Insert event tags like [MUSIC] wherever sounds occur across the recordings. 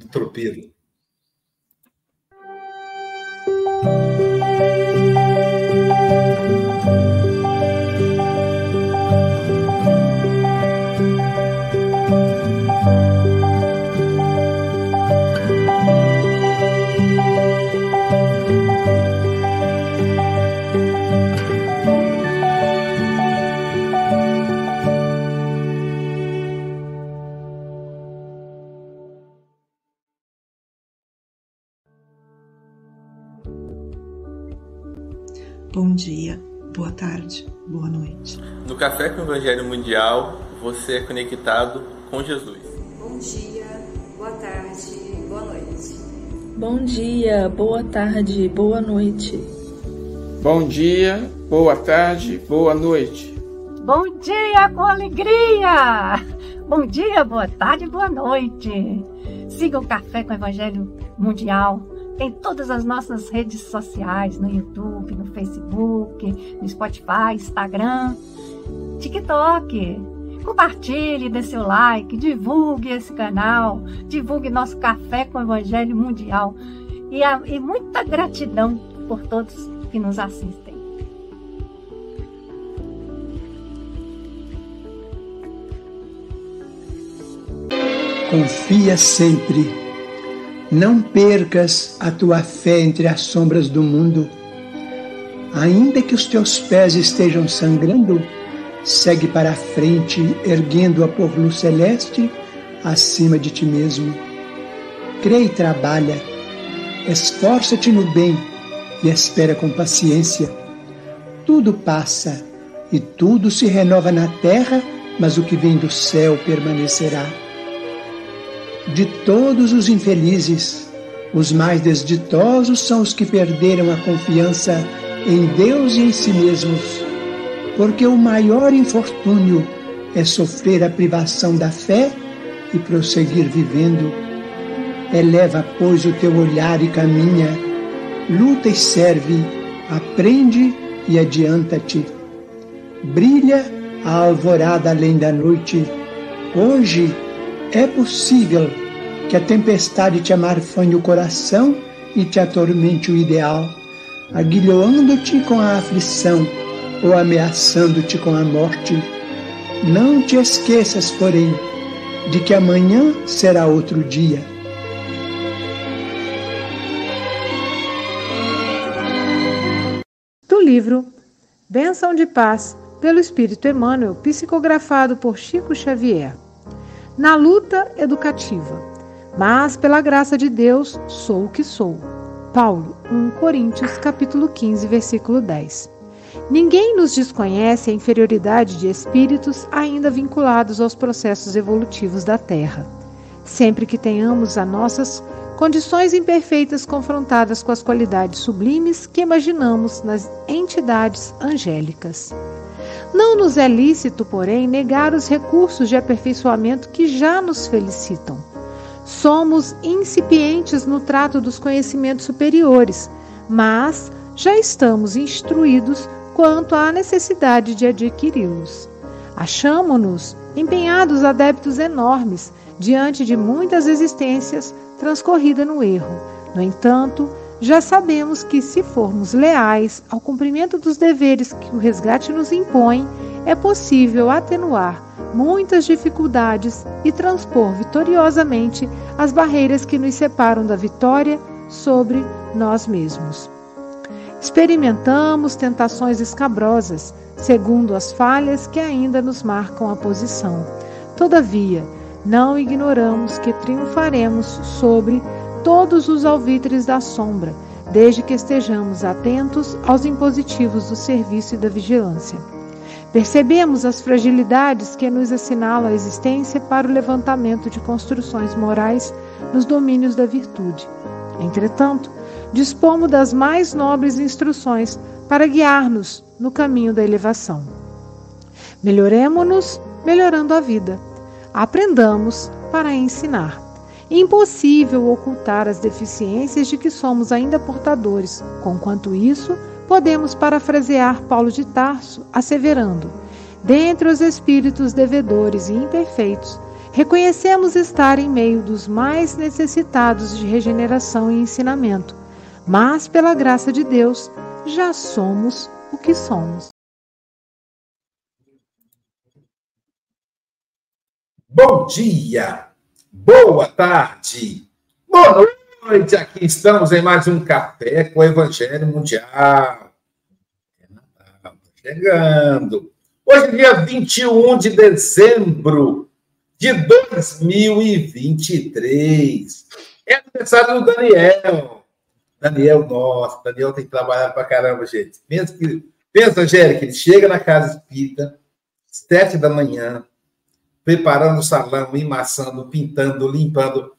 do tropeiro. Café com o Evangelho Mundial, você é conectado com Jesus. Bom dia, boa tarde, boa noite. Bom dia, boa tarde, boa noite. Bom dia, boa tarde, boa noite. Bom dia com alegria! Bom dia, boa tarde, boa noite. Siga o Café com o Evangelho Mundial em todas as nossas redes sociais, no YouTube, no Facebook, no Spotify, Instagram, TikTok. Compartilhe, dê seu like, divulgue esse canal, divulgue nosso Café com o Evangelho Mundial. E, a, e muita gratidão por todos que nos assistem. Confia sempre não percas a tua fé entre as sombras do mundo. Ainda que os teus pés estejam sangrando, segue para a frente, erguendo-a por luz celeste acima de ti mesmo. Crê e trabalha, esforça-te no bem e espera com paciência. Tudo passa e tudo se renova na terra, mas o que vem do céu permanecerá. De todos os infelizes, os mais desditosos são os que perderam a confiança em Deus e em si mesmos, porque o maior infortúnio é sofrer a privação da fé e prosseguir vivendo. Eleva, pois, o teu olhar e caminha, luta e serve, aprende e adianta-te. Brilha a alvorada além da noite. Hoje é possível que a tempestade te amarfanhe o coração e te atormente o ideal, aguilhoando-te com a aflição ou ameaçando-te com a morte. Não te esqueças, porém, de que amanhã será outro dia. Do livro Bênção de Paz, pelo Espírito Emmanuel, psicografado por Chico Xavier na luta educativa. Mas pela graça de Deus sou o que sou. Paulo, 1 Coríntios, capítulo 15, versículo 10. Ninguém nos desconhece a inferioridade de espíritos ainda vinculados aos processos evolutivos da Terra. Sempre que tenhamos as nossas condições imperfeitas confrontadas com as qualidades sublimes que imaginamos nas entidades angélicas. Não nos é lícito, porém, negar os recursos de aperfeiçoamento que já nos felicitam. Somos incipientes no trato dos conhecimentos superiores, mas já estamos instruídos quanto à necessidade de adquiri-los. Achamo-nos empenhados a débitos enormes diante de muitas existências transcorridas no erro. No entanto, já sabemos que, se formos leais ao cumprimento dos deveres que o resgate nos impõe, é possível atenuar muitas dificuldades e transpor vitoriosamente as barreiras que nos separam da vitória sobre nós mesmos. Experimentamos tentações escabrosas, segundo as falhas que ainda nos marcam a posição. Todavia, não ignoramos que triunfaremos sobre todos os alvitres da sombra, desde que estejamos atentos aos impositivos do serviço e da vigilância. Percebemos as fragilidades que nos assinalam a existência para o levantamento de construções morais nos domínios da virtude. Entretanto, dispomos das mais nobres instruções para guiar-nos no caminho da elevação. Melhoremo-nos melhorando a vida. Aprendamos para ensinar. Impossível ocultar as deficiências de que somos ainda portadores, conquanto isso, podemos parafrasear Paulo de Tarso, asseverando: Dentre os espíritos devedores e imperfeitos, Reconhecemos estar em meio dos mais necessitados de regeneração e ensinamento, mas pela graça de Deus já somos o que somos. Bom dia, boa tarde, boa noite. Aqui estamos em mais um Café com o Evangelho Mundial. Chegando. Hoje, é dia 21 de dezembro de 2023. É aniversário do Daniel. Daniel, nossa, Daniel tem que trabalhar pra caramba, gente. Pensa, que, pensa Angélica, ele chega na casa espírita, sete da manhã, preparando o salão, emassando, pintando, limpando.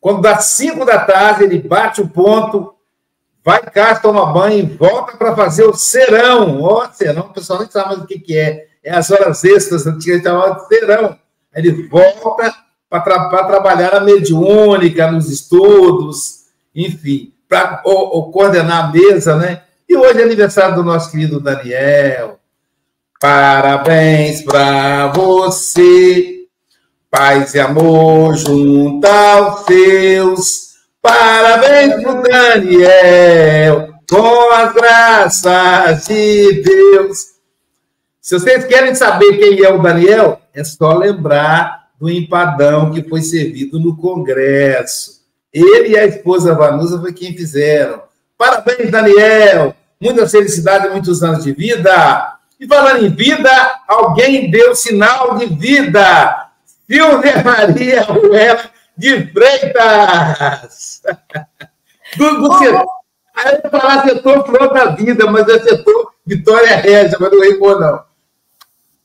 Quando dá cinco da tarde, ele bate o ponto, vai casa, toma banho e volta para fazer o serão. Ó, serão, o pessoal nem sabe mais o que, que é. É as horas extras, antigamente chamava de serão. Ele volta para tra trabalhar na mediúnica, nos estudos, enfim, para coordenar a mesa, né? E hoje é aniversário do nosso querido Daniel. Parabéns para você, paz e amor junto aos seus. Parabéns para Daniel, com as graças de Deus. Se vocês querem saber quem é o Daniel, é só lembrar do empadão que foi servido no Congresso. Ele e a esposa Vanusa foi quem fizeram. Parabéns, Daniel! Muita felicidade, muitos anos de vida. E falando em vida, alguém deu sinal de vida. Silvia Maria Ruela de Freitas. do, do setor, aí eu falar setor flor da vida, mas é setor Vitória Régia, mas não errou, não.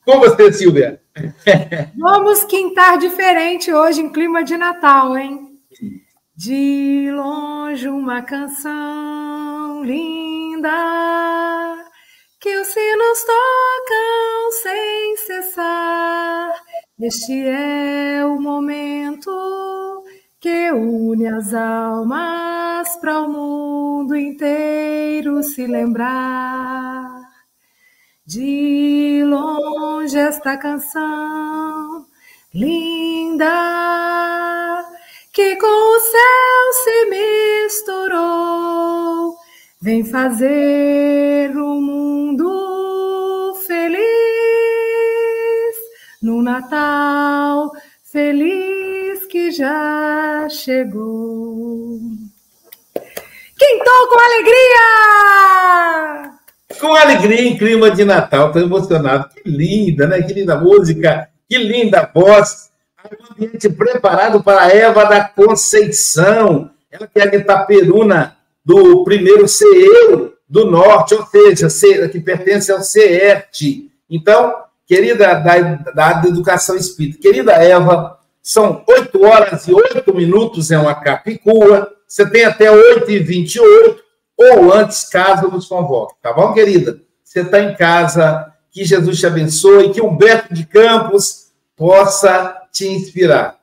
Com você, Silvia. [LAUGHS] Vamos quintar diferente hoje em clima de Natal, hein? De longe uma canção linda que os sinos tocam sem cessar. Este é o momento que une as almas para o mundo inteiro se lembrar. De longe esta canção linda que com o céu se misturou, vem fazer o mundo feliz no Natal feliz que já chegou. Quintou com alegria! com alegria em clima de Natal. Estou emocionado. Que linda, né? Que linda música, que linda voz. Um ambiente preparado para a Eva da Conceição. Ela que é a Itaperuna do primeiro CEU do Norte, ou seja, que pertence ao CERT. Então, querida da, da Educação Espírita, querida Eva, são 8 horas e 8 minutos, é uma capicua. Você tem até 8 e 28 ou antes, caso nos convoque. Tá bom, querida? Você está em casa, que Jesus te abençoe, que Humberto de Campos possa te inspirar.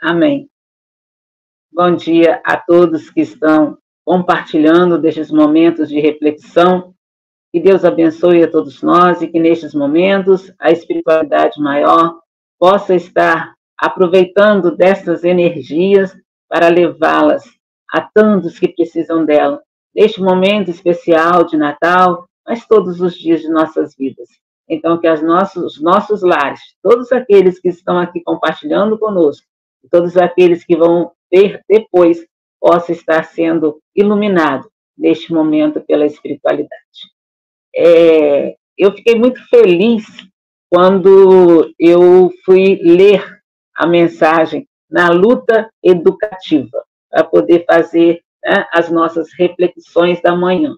Amém. Bom dia a todos que estão compartilhando destes momentos de reflexão. Que Deus abençoe a todos nós e que nestes momentos a espiritualidade maior possa estar aproveitando dessas energias para levá-las a tantos que precisam dela, neste momento especial de Natal, mas todos os dias de nossas vidas. Então, que as nossos, os nossos lares, todos aqueles que estão aqui compartilhando conosco, todos aqueles que vão ver depois, possa estar sendo iluminado neste momento pela espiritualidade. É, eu fiquei muito feliz quando eu fui ler a mensagem na luta educativa para poder fazer né, as nossas reflexões da manhã.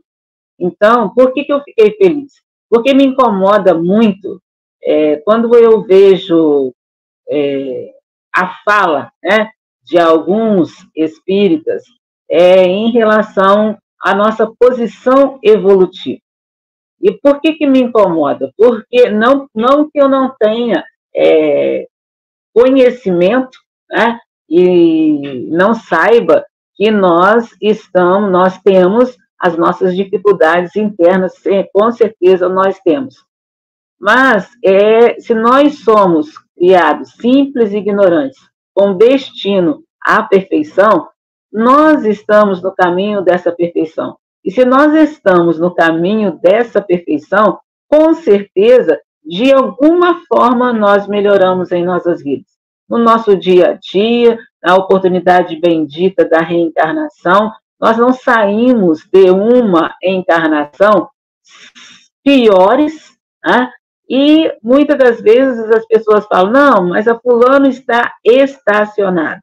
Então, por que, que eu fiquei feliz? Porque me incomoda muito é, quando eu vejo é, a fala né, de alguns espíritas é, em relação à nossa posição evolutiva. E por que, que me incomoda? Porque não, não que eu não tenha é, conhecimento né, e não saiba que nós estamos, nós temos as nossas dificuldades internas, com certeza nós temos. Mas é, se nós somos criados simples e ignorantes, com destino à perfeição, nós estamos no caminho dessa perfeição. E se nós estamos no caminho dessa perfeição, com certeza, de alguma forma, nós melhoramos em nossas vidas. No nosso dia a dia, na oportunidade bendita da reencarnação, nós não saímos de uma encarnação piores, né? e muitas das vezes as pessoas falam, não, mas a fulano está estacionado.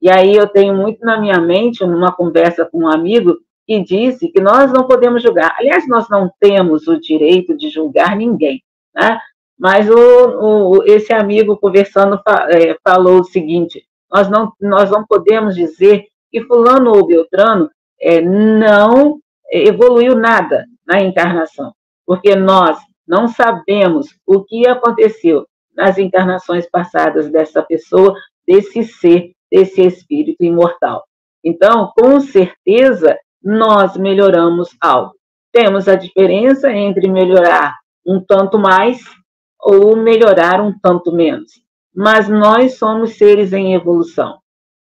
E aí eu tenho muito na minha mente, numa conversa com um amigo, que disse que nós não podemos julgar. Aliás, nós não temos o direito de julgar ninguém, né? Mas o, o esse amigo conversando é, falou o seguinte: nós não, nós não podemos dizer que fulano ou Beltrano é, não evoluiu nada na encarnação, porque nós não sabemos o que aconteceu nas encarnações passadas dessa pessoa, desse ser desse espírito imortal. Então, com certeza, nós melhoramos algo. Temos a diferença entre melhorar um tanto mais ou melhorar um tanto menos. Mas nós somos seres em evolução.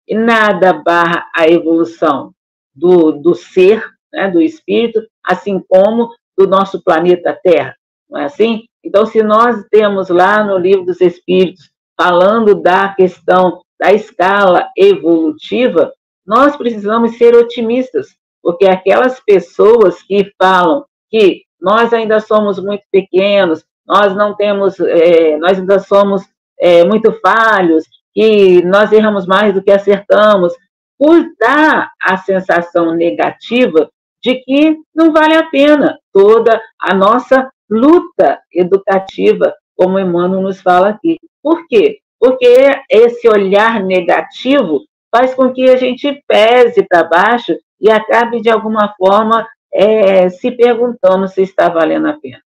E nada barra a evolução do, do ser, né, do espírito, assim como do nosso planeta Terra. Não é assim? Então, se nós temos lá no Livro dos Espíritos, falando da questão da escala evolutiva, nós precisamos ser otimistas, porque aquelas pessoas que falam que nós ainda somos muito pequenos, nós não temos, é, nós ainda somos é, muito falhos, que nós erramos mais do que acertamos, por dar a sensação negativa de que não vale a pena toda a nossa luta educativa, como Emmanuel nos fala aqui. Por quê? porque esse olhar negativo faz com que a gente pese para baixo e acabe, de alguma forma, é, se perguntando se está valendo a pena.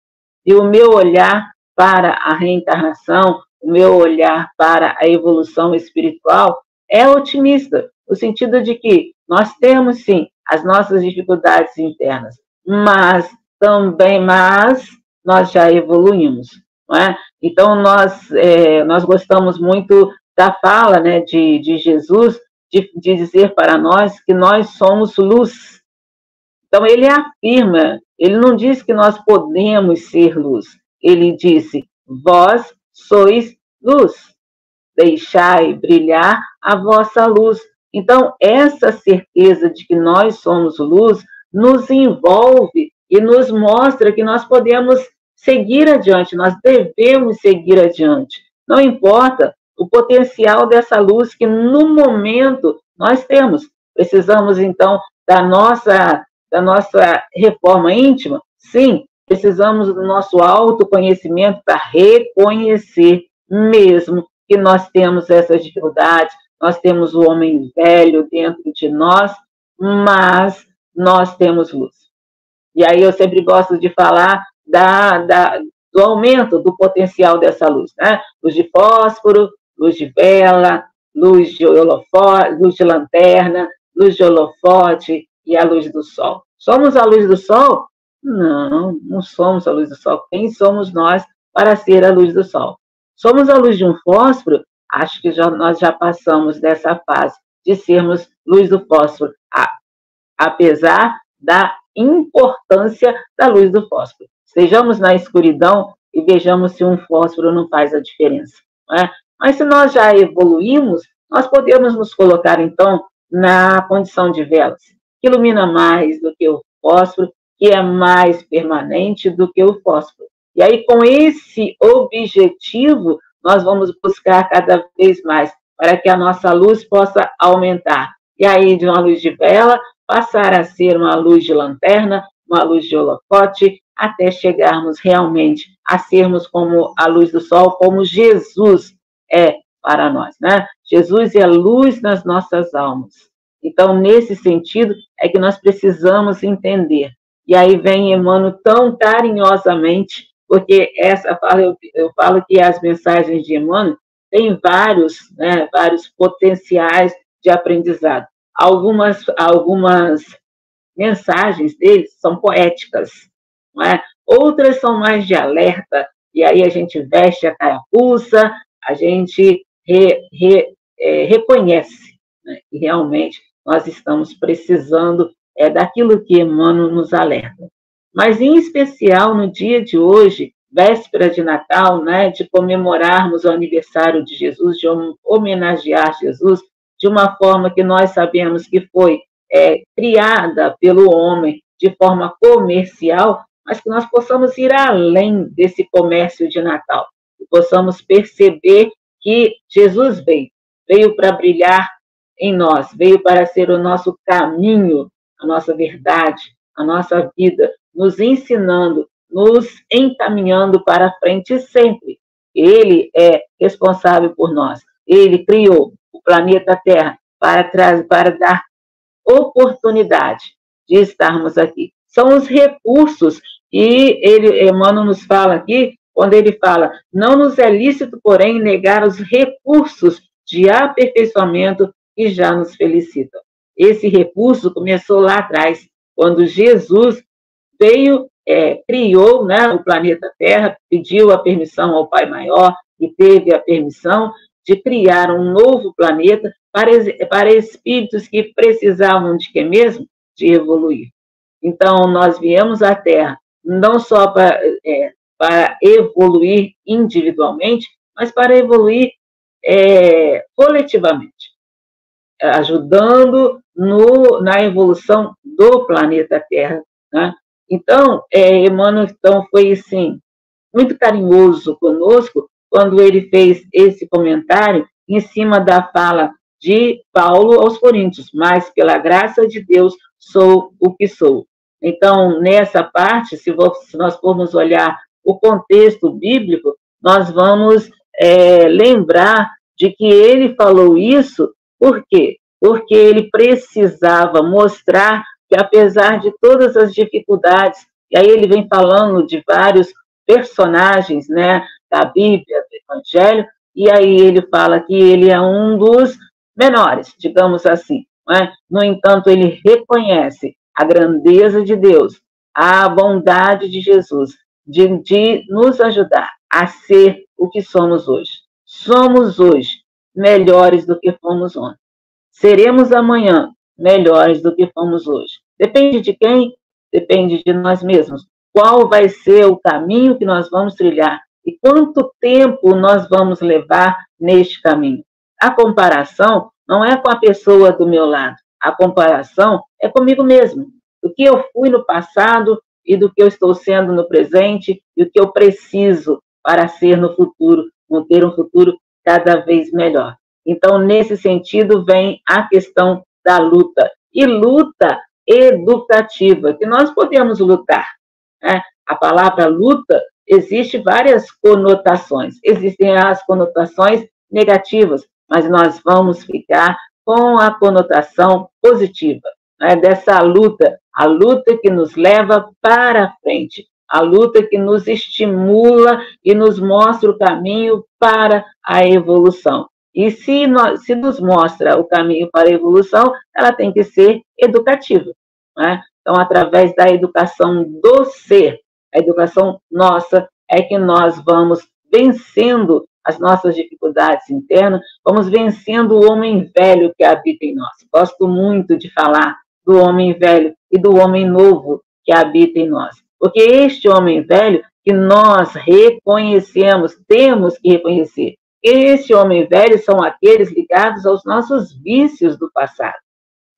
E o meu olhar para a reencarnação, o meu olhar para a evolução espiritual é otimista, no sentido de que nós temos, sim, as nossas dificuldades internas, mas também, mas nós já evoluímos. É? Então, nós, é, nós gostamos muito da fala né, de, de Jesus, de, de dizer para nós que nós somos luz. Então, ele afirma, ele não diz que nós podemos ser luz, ele disse: Vós sois luz, deixai brilhar a vossa luz. Então, essa certeza de que nós somos luz nos envolve e nos mostra que nós podemos seguir adiante, nós devemos seguir adiante. Não importa o potencial dessa luz que no momento nós temos. Precisamos então da nossa da nossa reforma íntima? Sim, precisamos do nosso autoconhecimento para reconhecer mesmo que nós temos essas dificuldades, nós temos o homem velho dentro de nós, mas nós temos luz. E aí eu sempre gosto de falar da, da, do aumento do potencial dessa luz. Né? Luz de fósforo, luz de vela, luz de holofote, luz de lanterna, luz de holofote e a luz do sol. Somos a luz do sol? Não, não somos a luz do sol. Quem somos nós para ser a luz do sol? Somos a luz de um fósforo? Acho que já, nós já passamos dessa fase de sermos luz do fósforo, apesar da importância da luz do fósforo. Estejamos na escuridão e vejamos se um fósforo não faz a diferença. É? Mas se nós já evoluímos, nós podemos nos colocar, então, na condição de velas, que ilumina mais do que o fósforo, que é mais permanente do que o fósforo. E aí, com esse objetivo, nós vamos buscar cada vez mais para que a nossa luz possa aumentar. E aí, de uma luz de vela, passar a ser uma luz de lanterna, uma luz de holofote, até chegarmos realmente a sermos como a luz do sol, como Jesus é para nós, né? Jesus é luz nas nossas almas. Então, nesse sentido, é que nós precisamos entender. E aí vem Emmanuel tão carinhosamente, porque essa fala, eu, eu falo que as mensagens de Emmanuel têm vários, né, vários potenciais de aprendizado. Algumas, algumas mensagens dele são poéticas, é? Outras são mais de alerta, e aí a gente veste a carapuça, a gente re, re, é, reconhece né, que realmente nós estamos precisando é, daquilo que Emmanuel nos alerta. Mas, em especial, no dia de hoje, véspera de Natal, né, de comemorarmos o aniversário de Jesus, de homenagear Jesus, de uma forma que nós sabemos que foi é, criada pelo homem de forma comercial, mas que nós possamos ir além desse comércio de Natal, que possamos perceber que Jesus veio, veio para brilhar em nós, veio para ser o nosso caminho, a nossa verdade, a nossa vida, nos ensinando, nos encaminhando para frente sempre. Ele é responsável por nós. Ele criou o planeta Terra para, para dar oportunidade de estarmos aqui. São os recursos que ele, Emmanuel nos fala aqui, quando ele fala, não nos é lícito, porém, negar os recursos de aperfeiçoamento que já nos felicitam. Esse recurso começou lá atrás, quando Jesus veio, é, criou né, o planeta Terra, pediu a permissão ao Pai Maior e teve a permissão de criar um novo planeta para, para espíritos que precisavam de que mesmo? De evoluir. Então, nós viemos à Terra não só para, é, para evoluir individualmente, mas para evoluir é, coletivamente ajudando no, na evolução do planeta Terra. Né? Então, é, Emmanuel então, foi assim, muito carinhoso conosco quando ele fez esse comentário em cima da fala de Paulo aos Coríntios, mas pela graça de Deus sou o que sou. Então, nessa parte, se, nós formos olhar o contexto bíblico, nós vamos é, lembrar de que ele falou isso por quê? Porque ele precisava mostrar que, apesar de todas as dificuldades, e aí ele vem falando de vários personagens né, da Bíblia, do Evangelho, e aí ele fala que ele é um dos menores, digamos assim. É? No entanto, ele reconhece a grandeza de Deus, a bondade de Jesus, de, de nos ajudar a ser o que somos hoje. Somos hoje melhores do que fomos ontem. Seremos amanhã melhores do que fomos hoje. Depende de quem? Depende de nós mesmos. Qual vai ser o caminho que nós vamos trilhar e quanto tempo nós vamos levar neste caminho? A comparação não é com a pessoa do meu lado. A comparação é comigo mesmo. Do que eu fui no passado e do que eu estou sendo no presente e o que eu preciso para ser no futuro, ter um futuro cada vez melhor. Então, nesse sentido, vem a questão da luta. E luta educativa, que nós podemos lutar. Né? A palavra luta existe várias conotações. Existem as conotações negativas, mas nós vamos ficar com a conotação positiva né? dessa luta, a luta que nos leva para frente, a luta que nos estimula e nos mostra o caminho para a evolução. E se, nós, se nos mostra o caminho para a evolução, ela tem que ser educativa. Né? Então, através da educação do ser, a educação nossa, é que nós vamos vencendo as nossas dificuldades internas, vamos vencendo o homem velho que habita em nós. Gosto muito de falar do homem velho e do homem novo que habita em nós. Porque este homem velho que nós reconhecemos, temos que reconhecer. Esse homem velho são aqueles ligados aos nossos vícios do passado,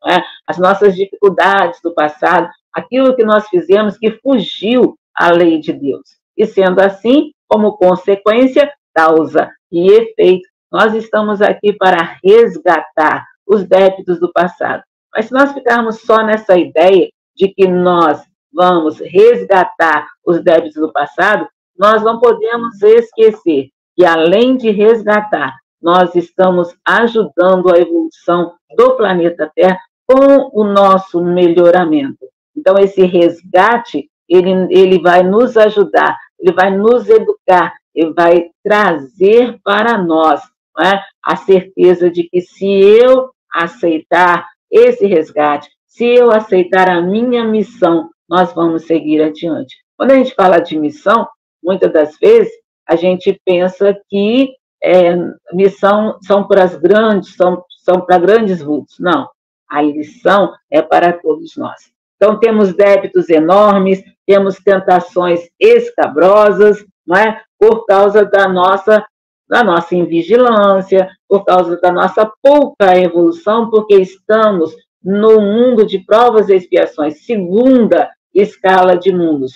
né? as nossas dificuldades do passado, aquilo que nós fizemos que fugiu à lei de Deus. E sendo assim, como consequência, causa e efeito, nós estamos aqui para resgatar os débitos do passado. Mas se nós ficarmos só nessa ideia de que nós vamos resgatar os débitos do passado, nós não podemos esquecer que, além de resgatar, nós estamos ajudando a evolução do planeta Terra com o nosso melhoramento. Então, esse resgate, ele, ele vai nos ajudar, ele vai nos educar, ele vai trazer para nós é? a certeza de que se eu aceitar esse resgate, se eu aceitar a minha missão, nós vamos seguir adiante. Quando a gente fala de missão, muitas das vezes a gente pensa que é, missão são para as grandes, são, são para grandes vultos. Não, a lição é para todos nós. Então, temos débitos enormes, temos tentações escabrosas, não é? por causa da nossa, da nossa invigilância, por causa da nossa pouca evolução, porque estamos no mundo de provas e expiações, segunda escala de mundos.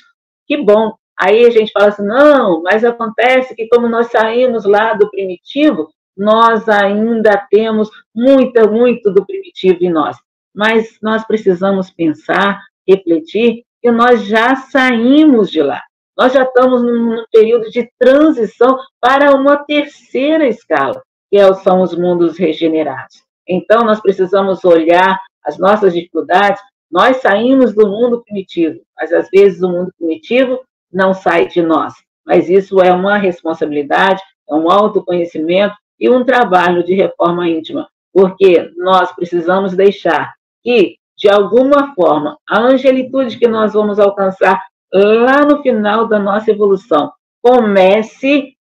Que bom! Aí a gente fala assim, não, mas acontece que como nós saímos lá do primitivo, nós ainda temos muito, muito do primitivo em nós. Mas nós precisamos pensar, refletir, que nós já saímos de lá. Nós já estamos num período de transição para uma terceira escala, que é são os mundos regenerados. Então, nós precisamos olhar as nossas dificuldades. Nós saímos do mundo primitivo, mas às vezes o mundo primitivo não sai de nós. Mas isso é uma responsabilidade, é um autoconhecimento e um trabalho de reforma íntima, porque nós precisamos deixar que, de alguma forma, a angelitude que nós vamos alcançar lá no final da nossa evolução comece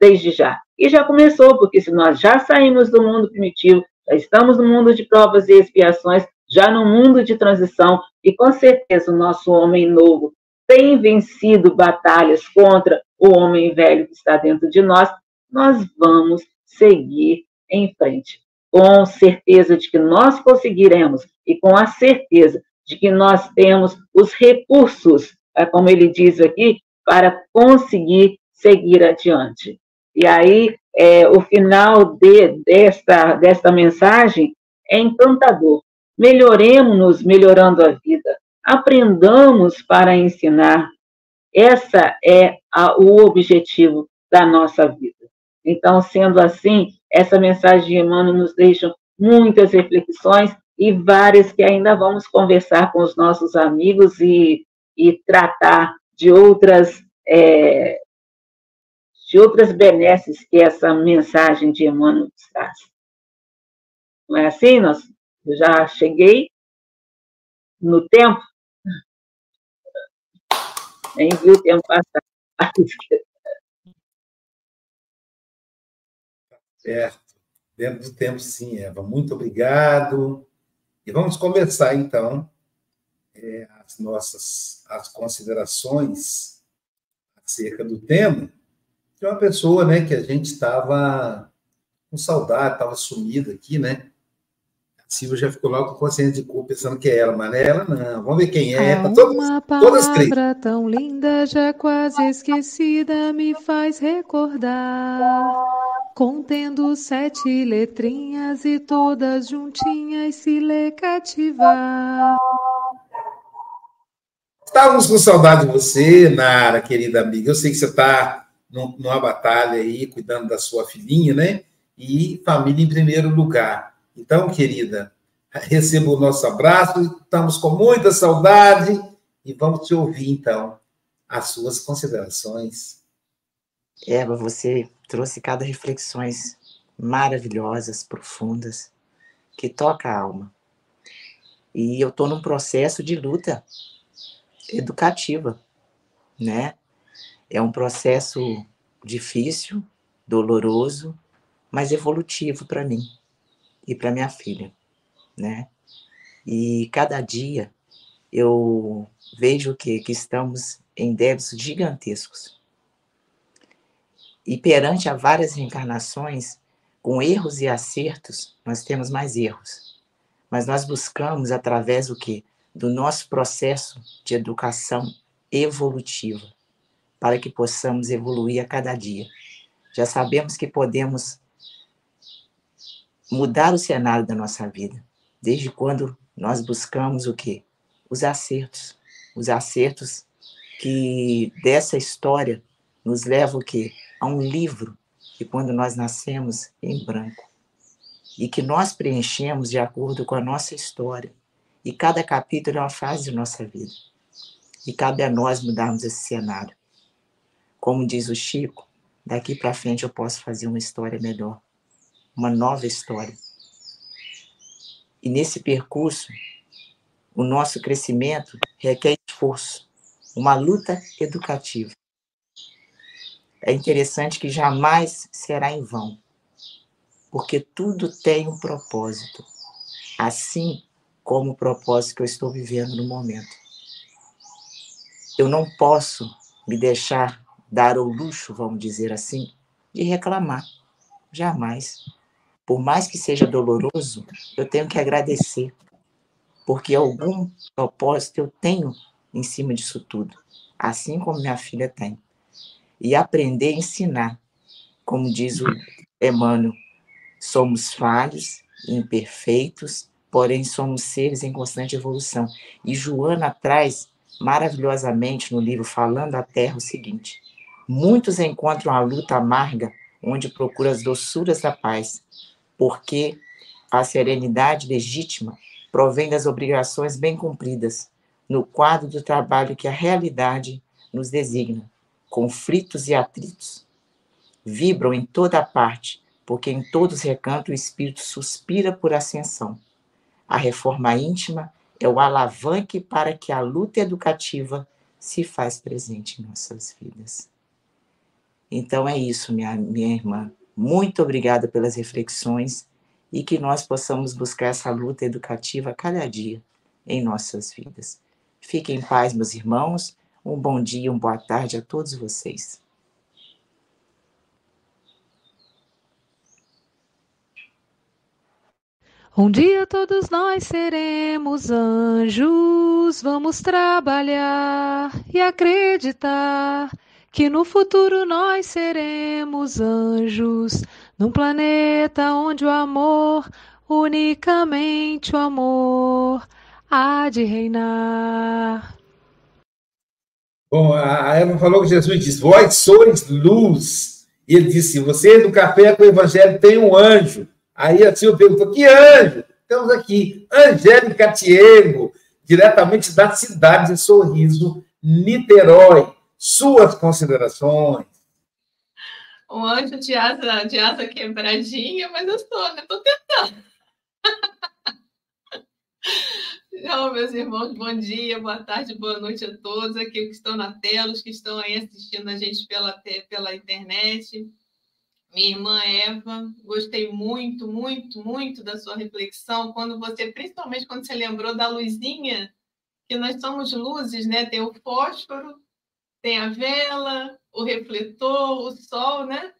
desde já. E já começou, porque se nós já saímos do mundo primitivo, já estamos no mundo de provas e expiações, já no mundo de transição, e com certeza o nosso homem novo tem vencido batalhas contra o homem velho que está dentro de nós, nós vamos seguir em frente. Com certeza de que nós conseguiremos e com a certeza de que nós temos os recursos, é como ele diz aqui, para conseguir seguir adiante. E aí, é, o final de, desta, desta mensagem é encantador. Melhoremos-nos melhorando a vida. Aprendamos para ensinar. Essa é a, o objetivo da nossa vida. Então, sendo assim, essa mensagem de Emmanuel nos deixa muitas reflexões e várias que ainda vamos conversar com os nossos amigos e, e tratar de outras é, de outras benesses que essa mensagem de Emmanuel traz. Não é assim? Nós, eu já cheguei no tempo, nem vi o tempo passar. Certo. Dentro do tempo, sim, Eva. Muito obrigado. E vamos conversar, então, é, as nossas as considerações acerca do tema de uma pessoa, né, que a gente estava com saudade, estava sumida aqui, né? Silvia já ficou logo com consciência de culpa, pensando que é ela, mas não é ela, não. Vamos ver quem é. Há todas, uma palavra tão linda, já quase esquecida, me faz recordar. Contendo sete letrinhas e todas juntinhas se lê cativar. Estávamos com saudade de você, Nara, querida amiga. Eu sei que você está numa batalha aí, cuidando da sua filhinha, né? E família em primeiro lugar. Então, querida, receba o nosso abraço, estamos com muita saudade e vamos te ouvir, então, as suas considerações. Eva, você trouxe cada reflexões maravilhosas, profundas, que toca a alma. E eu estou num processo de luta educativa, né? É um processo difícil, doloroso, mas evolutivo para mim e para minha filha, né? E cada dia eu vejo que, que estamos em débitos gigantescos. E perante a várias reencarnações, com erros e acertos, nós temos mais erros. Mas nós buscamos através do que? Do nosso processo de educação evolutiva para que possamos evoluir a cada dia. Já sabemos que podemos mudar o cenário da nossa vida, desde quando nós buscamos o quê? Os acertos. Os acertos que dessa história nos levam o quê? A um livro que quando nós nascemos em branco e que nós preenchemos de acordo com a nossa história. E cada capítulo é uma fase de nossa vida. E cabe a nós mudarmos esse cenário. Como diz o Chico, daqui para frente eu posso fazer uma história melhor, uma nova história. E nesse percurso, o nosso crescimento requer esforço, uma luta educativa. é interessante que jamais será em vão, porque tudo tem um propósito, assim como o propósito que eu estou vivendo no momento. Eu não posso me deixar dar o luxo, vamos dizer assim, de reclamar. Jamais. Por mais que seja doloroso, eu tenho que agradecer, porque algum propósito eu tenho em cima disso tudo, assim como minha filha tem e aprender a ensinar. Como diz o Emmanuel, somos falhos, imperfeitos, porém somos seres em constante evolução. E Joana traz maravilhosamente no livro Falando a Terra o seguinte: muitos encontram a luta amarga onde procura as doçuras da paz, porque a serenidade legítima provém das obrigações bem cumpridas, no quadro do trabalho que a realidade nos designa conflitos e atritos. Vibram em toda parte, porque em todos os recantos o espírito suspira por ascensão. A reforma íntima é o alavanque para que a luta educativa se faz presente em nossas vidas. Então é isso, minha, minha irmã. Muito obrigada pelas reflexões e que nós possamos buscar essa luta educativa cada dia em nossas vidas. Fiquem em paz, meus irmãos. Um bom dia, uma boa tarde a todos vocês. Um dia todos nós seremos anjos, vamos trabalhar e acreditar que no futuro nós seremos anjos, num planeta onde o amor, unicamente o amor, há de reinar. Bom, a Eva falou que Jesus diz: Vós sois luz. E ele disse: Você do café com o evangelho tem um anjo. Aí a Silvia perguntou: Que anjo? Estamos aqui, Angélica Tiego, diretamente da cidade de Sorriso, Niterói. Suas considerações. Um anjo de asa, de asa quebradinha, mas eu estou, né? Estou tentando. [LAUGHS] Não, meus irmãos, bom dia, boa tarde, boa noite a todos, aqui que estão na tela, os que estão aí assistindo a gente pela, pela internet. Minha irmã Eva, gostei muito, muito, muito da sua reflexão, quando você, principalmente quando você lembrou da luzinha, que nós somos luzes, né? Tem o fósforo, tem a vela, o refletor, o sol, né?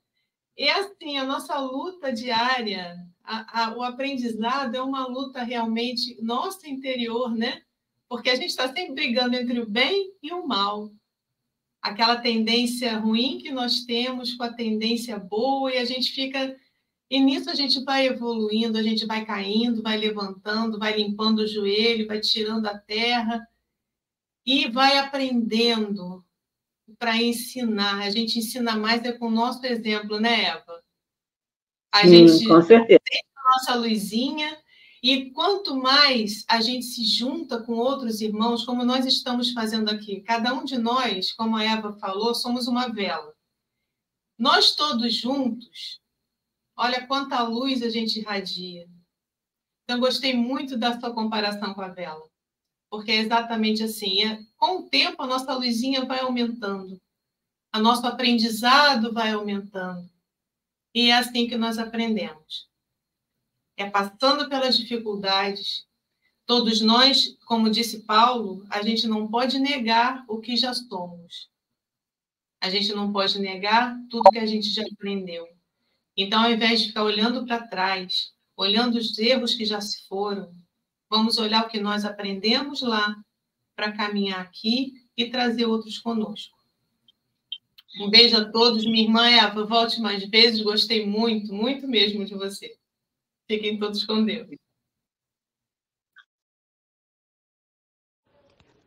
E assim, a nossa luta diária a, a, o aprendizado é uma luta realmente nossa interior, né? Porque a gente está sempre brigando entre o bem e o mal. Aquela tendência ruim que nós temos com a tendência boa, e a gente fica. E nisso a gente vai evoluindo, a gente vai caindo, vai levantando, vai limpando o joelho, vai tirando a terra e vai aprendendo para ensinar. A gente ensina mais é com o nosso exemplo, né, Eva? A Sim, gente com certeza. a nossa luzinha e quanto mais a gente se junta com outros irmãos, como nós estamos fazendo aqui, cada um de nós, como a Eva falou, somos uma vela. Nós todos juntos, olha quanta luz a gente irradia. Então, gostei muito da sua comparação com a vela, porque é exatamente assim. É, com o tempo, a nossa luzinha vai aumentando, o nosso aprendizado vai aumentando. E é assim que nós aprendemos. É passando pelas dificuldades. Todos nós, como disse Paulo, a gente não pode negar o que já somos. A gente não pode negar tudo que a gente já aprendeu. Então, ao invés de ficar olhando para trás, olhando os erros que já se foram, vamos olhar o que nós aprendemos lá para caminhar aqui e trazer outros conosco. Um beijo a todos. Minha irmã Eva, volte mais vezes. Gostei muito, muito mesmo de você. Fiquem todos com Deus.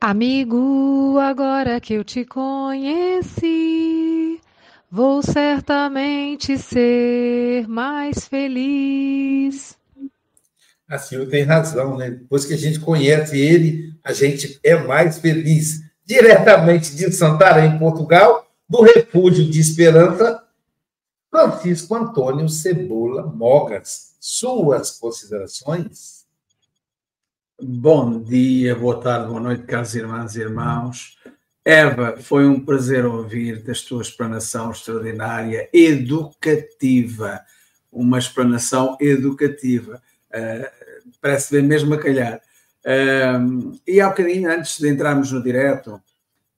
Amigo, agora que eu te conheci, vou certamente ser mais feliz. A Silvia tem razão, né? Depois que a gente conhece ele, a gente é mais feliz. Diretamente de Santarém, Portugal, do Refúgio de Esperança, Francisco Antônio Cebola Mogas. Suas considerações? Bom dia, boa tarde, boa noite, caros irmãs e irmãos. Eva, foi um prazer ouvir da tua explanação extraordinária, educativa, uma explanação educativa. Uh, parece bem mesmo a calhar. Uh, e há bocadinho, antes de entrarmos no direto,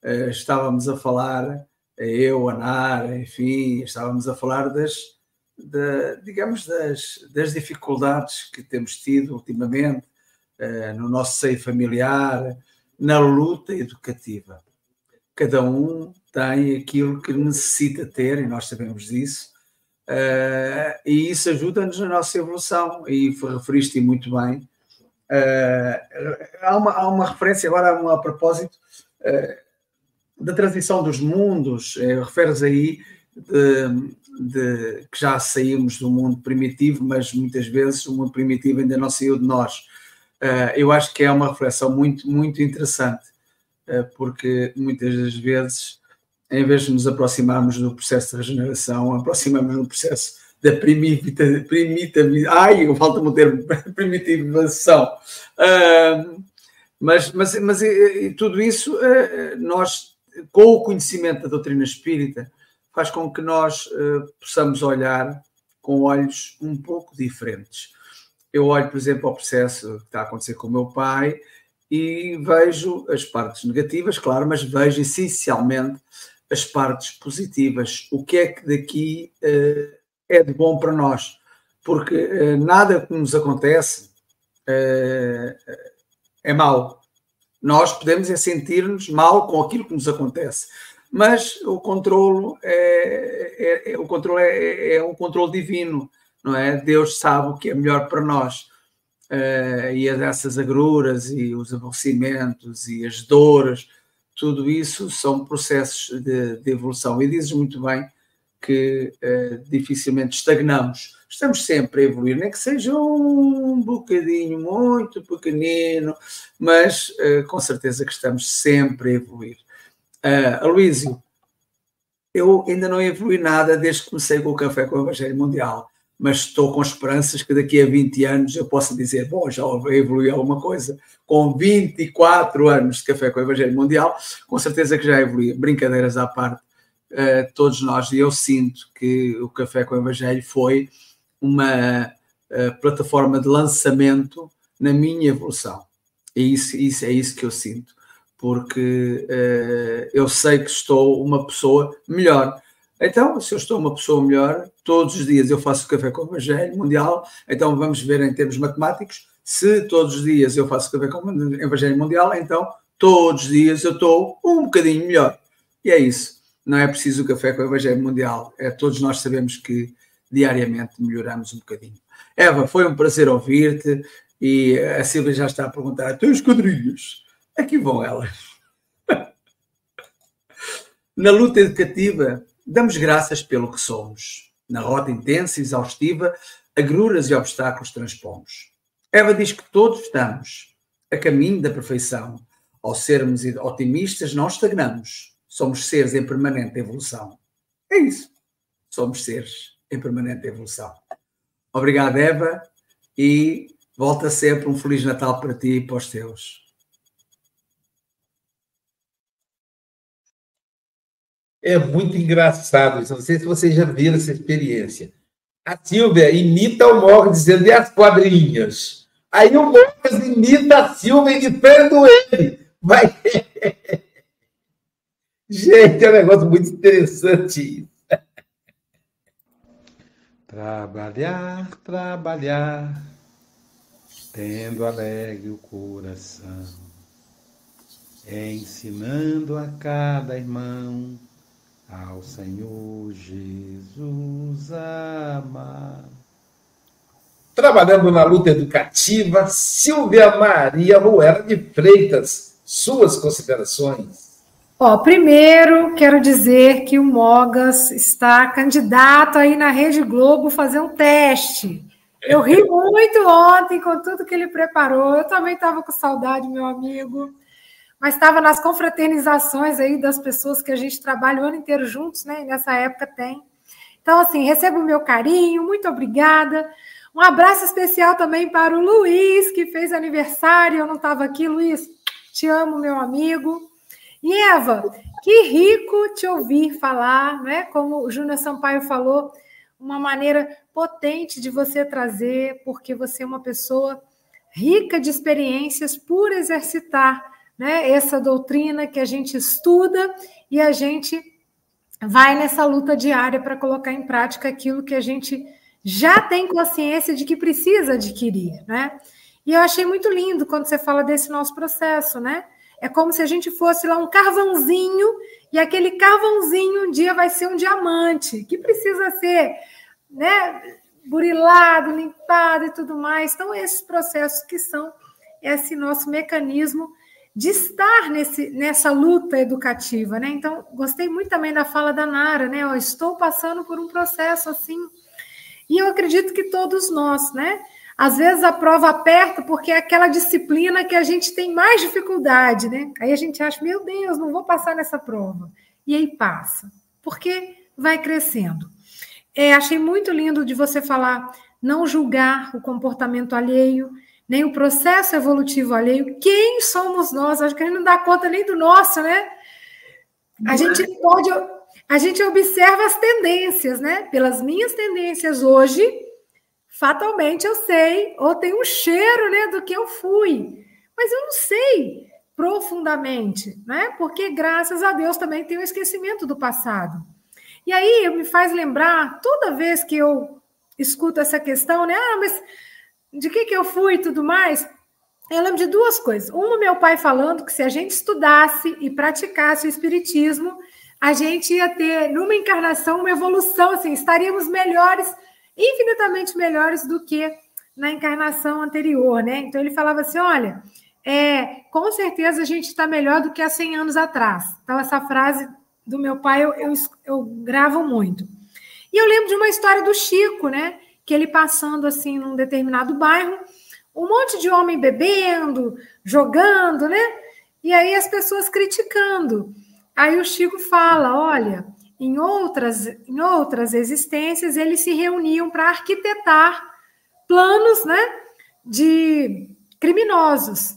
uh, estávamos a falar, eu, a Nara, enfim, estávamos a falar das, de, digamos, das, das dificuldades que temos tido ultimamente no nosso seio familiar, na luta educativa cada um tem aquilo que necessita ter, e nós sabemos disso, uh, e isso ajuda-nos na nossa evolução, e referiste muito bem. Uh, há, uma, há uma referência agora a propósito uh, da transição dos mundos, uh, referes aí de, de, que já saímos do mundo primitivo, mas muitas vezes o mundo primitivo ainda não saiu de nós. eu acho que é uma reflexão muito, muito interessante porque muitas das vezes, em vez de nos aproximarmos do processo de regeneração, aproximamos no processo da primitividade, primitividade ai, falta-me o termo, [LAUGHS] primitivação. Uh, mas, mas, mas tudo isso, uh, nós, com o conhecimento da doutrina espírita, faz com que nós uh, possamos olhar com olhos um pouco diferentes. Eu olho, por exemplo, ao processo que está a acontecer com o meu pai e vejo as partes negativas, claro, mas vejo essencialmente as partes positivas. O que é que daqui uh, é de bom para nós? Porque uh, nada que nos acontece uh, é mau. Nós podemos é sentir-nos mal com aquilo que nos acontece, mas o controlo é, é, é o controle é, é um controle divino, não é? Deus sabe o que é melhor para nós e essas agruras e os aborrecimentos e as dores, tudo isso são processos de, de evolução. E dizes muito bem que uh, dificilmente estagnamos. Estamos sempre a evoluir, nem que seja um bocadinho muito pequenino, mas uh, com certeza que estamos sempre a evoluir. Uh, Aloísio, eu ainda não evolui nada desde que comecei com o Café com o Evangelho Mundial mas estou com esperanças que daqui a 20 anos eu possa dizer, bom, já evoluiu alguma coisa. Com 24 anos de Café com o Evangelho Mundial, com certeza que já evoluiu. Brincadeiras à parte, uh, todos nós, e eu sinto que o Café com o Evangelho foi uma uh, plataforma de lançamento na minha evolução. E isso, isso é isso que eu sinto, porque uh, eu sei que estou uma pessoa melhor então, se eu estou uma pessoa melhor, todos os dias eu faço café com o Evangelho Mundial, então vamos ver em termos matemáticos, se todos os dias eu faço café com o Evangelho Mundial, então todos os dias eu estou um bocadinho melhor. E é isso. Não é preciso o café com o Evangelho Mundial. É, todos nós sabemos que diariamente melhoramos um bocadinho. Eva, foi um prazer ouvir-te e a Silvia já está a perguntar: teus quadrilhos, aqui vão elas. [LAUGHS] Na luta educativa, Damos graças pelo que somos. Na rota intensa e exaustiva, agruras e obstáculos transpomos. Eva diz que todos estamos a caminho da perfeição. Ao sermos otimistas, não estagnamos. Somos seres em permanente evolução. É isso. Somos seres em permanente evolução. Obrigado, Eva, e volta sempre um Feliz Natal para ti e para os teus. É muito engraçado isso. Não sei se vocês já viram essa experiência. A Silvia imita o Morgan dizendo e as quadrinhas. Aí o Morgan imita a Silvia imitando ele. Vai. [LAUGHS] Gente, é um negócio muito interessante isso. Trabalhar, trabalhar, tendo alegre o coração, ensinando a cada irmão ao Senhor Jesus amar. Trabalhando na luta educativa, Silvia Maria Ruela de Freitas, suas considerações. Ó, primeiro quero dizer que o Mogas está candidato aí na Rede Globo fazer um teste. Eu ri [LAUGHS] muito ontem com tudo que ele preparou. Eu também estava com saudade, meu amigo mas estava nas confraternizações aí das pessoas que a gente trabalha o ano inteiro juntos, né? Nessa época tem. Então, assim, recebo o meu carinho, muito obrigada. Um abraço especial também para o Luiz, que fez aniversário, eu não estava aqui. Luiz, te amo, meu amigo. E Eva, que rico te ouvir falar, né? Como o Júnior Sampaio falou, uma maneira potente de você trazer, porque você é uma pessoa rica de experiências por exercitar né, essa doutrina que a gente estuda e a gente vai nessa luta diária para colocar em prática aquilo que a gente já tem consciência de que precisa adquirir, né? E eu achei muito lindo quando você fala desse nosso processo, né? É como se a gente fosse lá um carvãozinho e aquele carvãozinho um dia vai ser um diamante, que precisa ser, né, burilado, limpado e tudo mais. Então, esses processos que são esse nosso mecanismo de estar nesse, nessa luta educativa, né? Então, gostei muito também da fala da Nara, né? Eu estou passando por um processo assim, e eu acredito que todos nós, né? Às vezes a prova aperta porque é aquela disciplina que a gente tem mais dificuldade, né? Aí a gente acha, meu Deus, não vou passar nessa prova. E aí passa, porque vai crescendo. É, achei muito lindo de você falar não julgar o comportamento alheio, nem o processo evolutivo alheio. Quem somos nós? Acho que a gente não dá conta nem do nosso, né? A é? gente pode, a gente observa as tendências, né? Pelas minhas tendências hoje, fatalmente eu sei, ou tem um cheiro, né, do que eu fui. Mas eu não sei profundamente, né? Porque graças a Deus também tem o esquecimento do passado. E aí me faz lembrar, toda vez que eu escuto essa questão, né? Ah, mas de que, que eu fui e tudo mais? Eu lembro de duas coisas. Uma, meu pai falando que se a gente estudasse e praticasse o espiritismo, a gente ia ter, numa encarnação, uma evolução, assim, estaríamos melhores, infinitamente melhores do que na encarnação anterior, né? Então ele falava assim: olha, é, com certeza a gente está melhor do que há 100 anos atrás. Então, essa frase do meu pai eu, eu, eu gravo muito. E eu lembro de uma história do Chico, né? Que ele passando assim num determinado bairro, um monte de homem bebendo, jogando, né? E aí as pessoas criticando. Aí o Chico fala: olha, em outras, em outras existências eles se reuniam para arquitetar planos, né? De criminosos.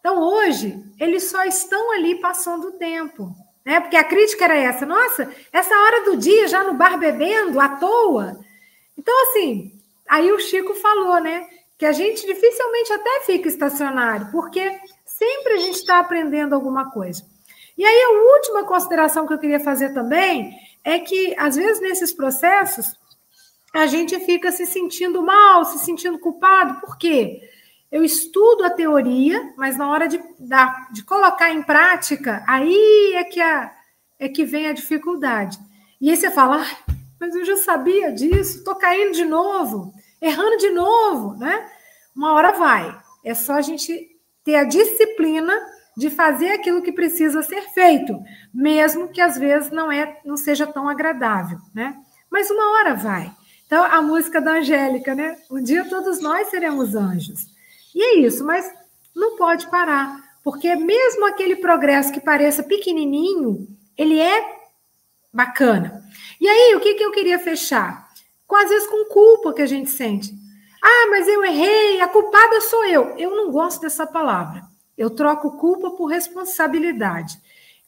Então hoje eles só estão ali passando o tempo né? Porque a crítica era essa, nossa, essa hora do dia já no bar bebendo à toa. Então, assim, aí o Chico falou, né? Que a gente dificilmente até fica estacionário, porque sempre a gente está aprendendo alguma coisa. E aí, a última consideração que eu queria fazer também é que, às vezes, nesses processos, a gente fica se sentindo mal, se sentindo culpado, por quê? eu estudo a teoria, mas na hora de, de colocar em prática, aí é que, a, é que vem a dificuldade. E aí você fala, ah, mas eu já sabia disso, estou caindo de novo, errando de novo, né? Uma hora vai. É só a gente ter a disciplina de fazer aquilo que precisa ser feito, mesmo que às vezes não é, não seja tão agradável, né? Mas uma hora vai. Então, a música da Angélica, né? Um dia todos nós seremos anjos. E é isso, mas não pode parar, porque mesmo aquele progresso que pareça pequenininho, ele é bacana. E aí, o que, que eu queria fechar? Com, às vezes com culpa que a gente sente. Ah, mas eu errei, a culpada sou eu. Eu não gosto dessa palavra. Eu troco culpa por responsabilidade.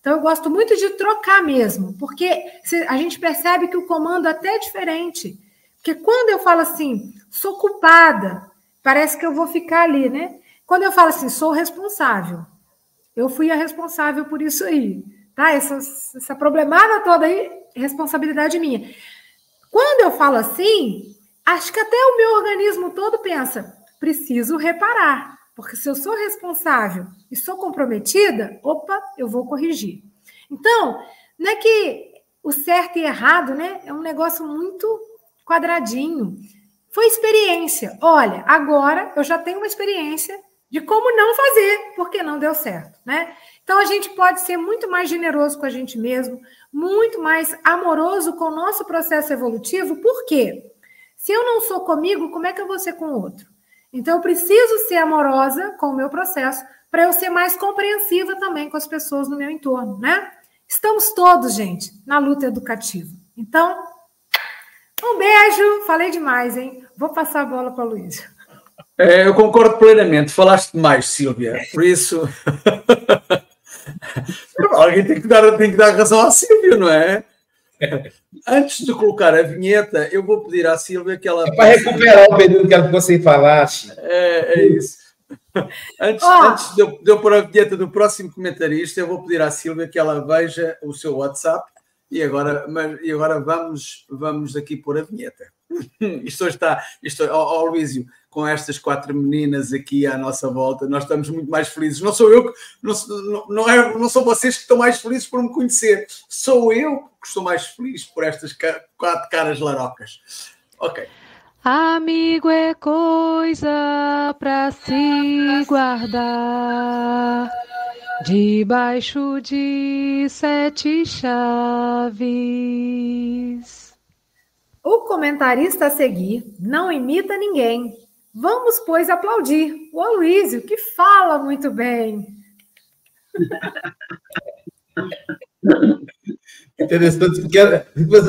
Então, eu gosto muito de trocar mesmo, porque a gente percebe que o comando até é diferente. Porque quando eu falo assim, sou culpada, parece que eu vou ficar ali, né? Quando eu falo assim, sou responsável, eu fui a responsável por isso aí, tá? Essa, essa problemada toda aí, responsabilidade minha. Quando eu falo assim, acho que até o meu organismo todo pensa, preciso reparar, porque se eu sou responsável e sou comprometida, opa, eu vou corrigir. Então, não é que o certo e errado, né? É um negócio muito quadradinho. Foi experiência. Olha, agora eu já tenho uma experiência de como não fazer, porque não deu certo, né? Então a gente pode ser muito mais generoso com a gente mesmo, muito mais amoroso com o nosso processo evolutivo, por quê? Se eu não sou comigo, como é que eu vou ser com o outro? Então eu preciso ser amorosa com o meu processo para eu ser mais compreensiva também com as pessoas no meu entorno, né? Estamos todos, gente, na luta educativa. Então, um beijo, falei demais, hein? Vou passar a bola para o Luiz. É, eu concordo plenamente. Falaste demais, Silvia. Por isso. [LAUGHS] Alguém tem que dar, tem que dar razão à Silvia, não é? Antes de colocar a vinheta, eu vou pedir à Silvia que ela. É para recuperar o período que sem falar. É, é isso. Antes, oh. antes de, eu, de eu pôr a vinheta do próximo comentarista, eu vou pedir à Silvia que ela veja o seu WhatsApp e agora, mas, e agora vamos, vamos aqui pôr a vinheta. [LAUGHS] isto está, isto, ó, ó Luísio, com estas quatro meninas aqui à nossa volta, nós estamos muito mais felizes. Não sou eu que, não, não, é, não são vocês que estão mais felizes por me conhecer, sou eu que estou mais feliz por estas quatro caras larocas. Ok. Amigo é coisa para se guardar debaixo de sete chaves. O comentarista a seguir não imita ninguém, Vamos, pois, aplaudir o Aloysio, que fala muito bem. [LAUGHS] Interessante, porque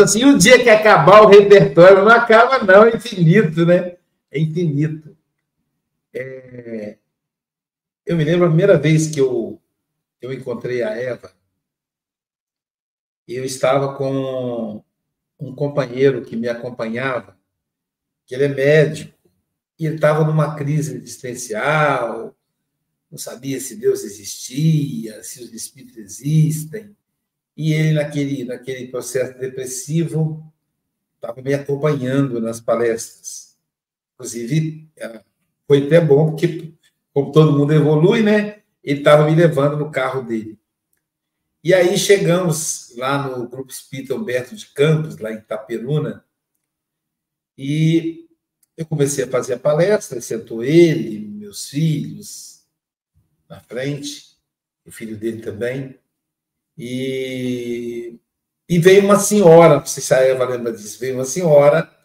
assim, um dia que acabar o repertório, não acaba, não, é infinito, né? É infinito. É... Eu me lembro a primeira vez que eu, eu encontrei a Eva, eu estava com um companheiro que me acompanhava, que ele é médico, e ele estava numa crise existencial, não sabia se Deus existia, se os espíritos existem. E ele, naquele, naquele processo depressivo, estava me acompanhando nas palestras. Inclusive, é, foi até bom, porque, como todo mundo evolui, né? Ele estava me levando no carro dele. E aí chegamos lá no Grupo Espírita Humberto de Campos, lá em Itaperuna, e eu comecei a fazer a palestra, sentou ele, meus filhos na frente, o filho dele também, e, e veio uma senhora, não sei se a Eva lembra disso, veio uma senhora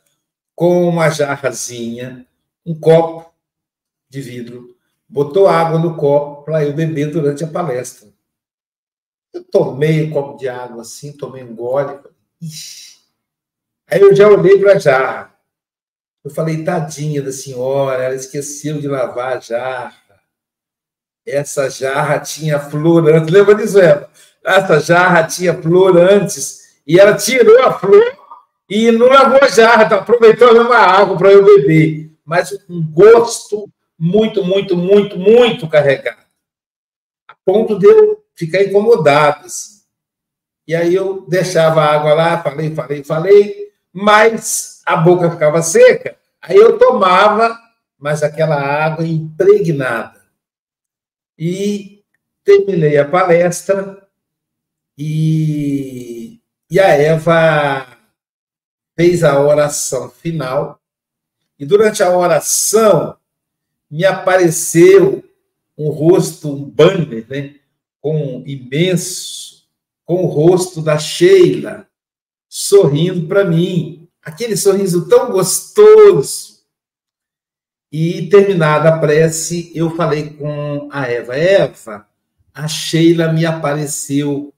com uma jarrazinha, um copo de vidro, botou água no copo para eu beber durante a palestra. Eu tomei um copo de água assim, tomei um gole. Aí eu já olhei para a jarra. Eu falei, tadinha da senhora, ela esqueceu de lavar a jarra. Essa jarra tinha flor antes. Lembra disso, Eva? Essa jarra tinha flor antes. E ela tirou a flor e não lavou a jarra, tá? aproveitou a mesma água para eu beber. Mas um gosto muito, muito, muito, muito carregado. A ponto de eu ficar incomodado. Assim. E aí eu deixava a água lá, falei, falei, falei, mas a boca ficava seca, aí eu tomava, mas aquela água impregnada. E terminei a palestra e, e a Eva fez a oração final. E durante a oração me apareceu um rosto, um banner, né, com imenso, com o rosto da Sheila sorrindo para mim aquele sorriso tão gostoso. E terminada a prece, eu falei com a Eva: Eva, a Sheila me apareceu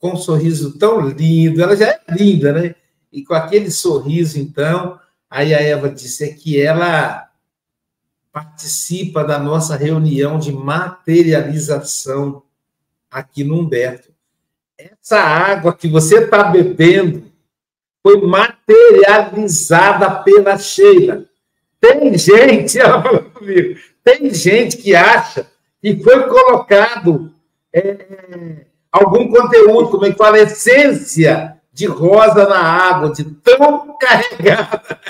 com um sorriso tão lindo, ela já é linda, né? E com aquele sorriso, então, aí a Eva disse é que ela participa da nossa reunião de materialização aqui no Humberto. Essa água que você está bebendo foi materializada pela Sheila. Tem gente, [LAUGHS] ela falou comigo, tem gente que acha que foi colocado é, algum conteúdo, como é que fala, essência de rosa na água, de tão [LAUGHS] carregada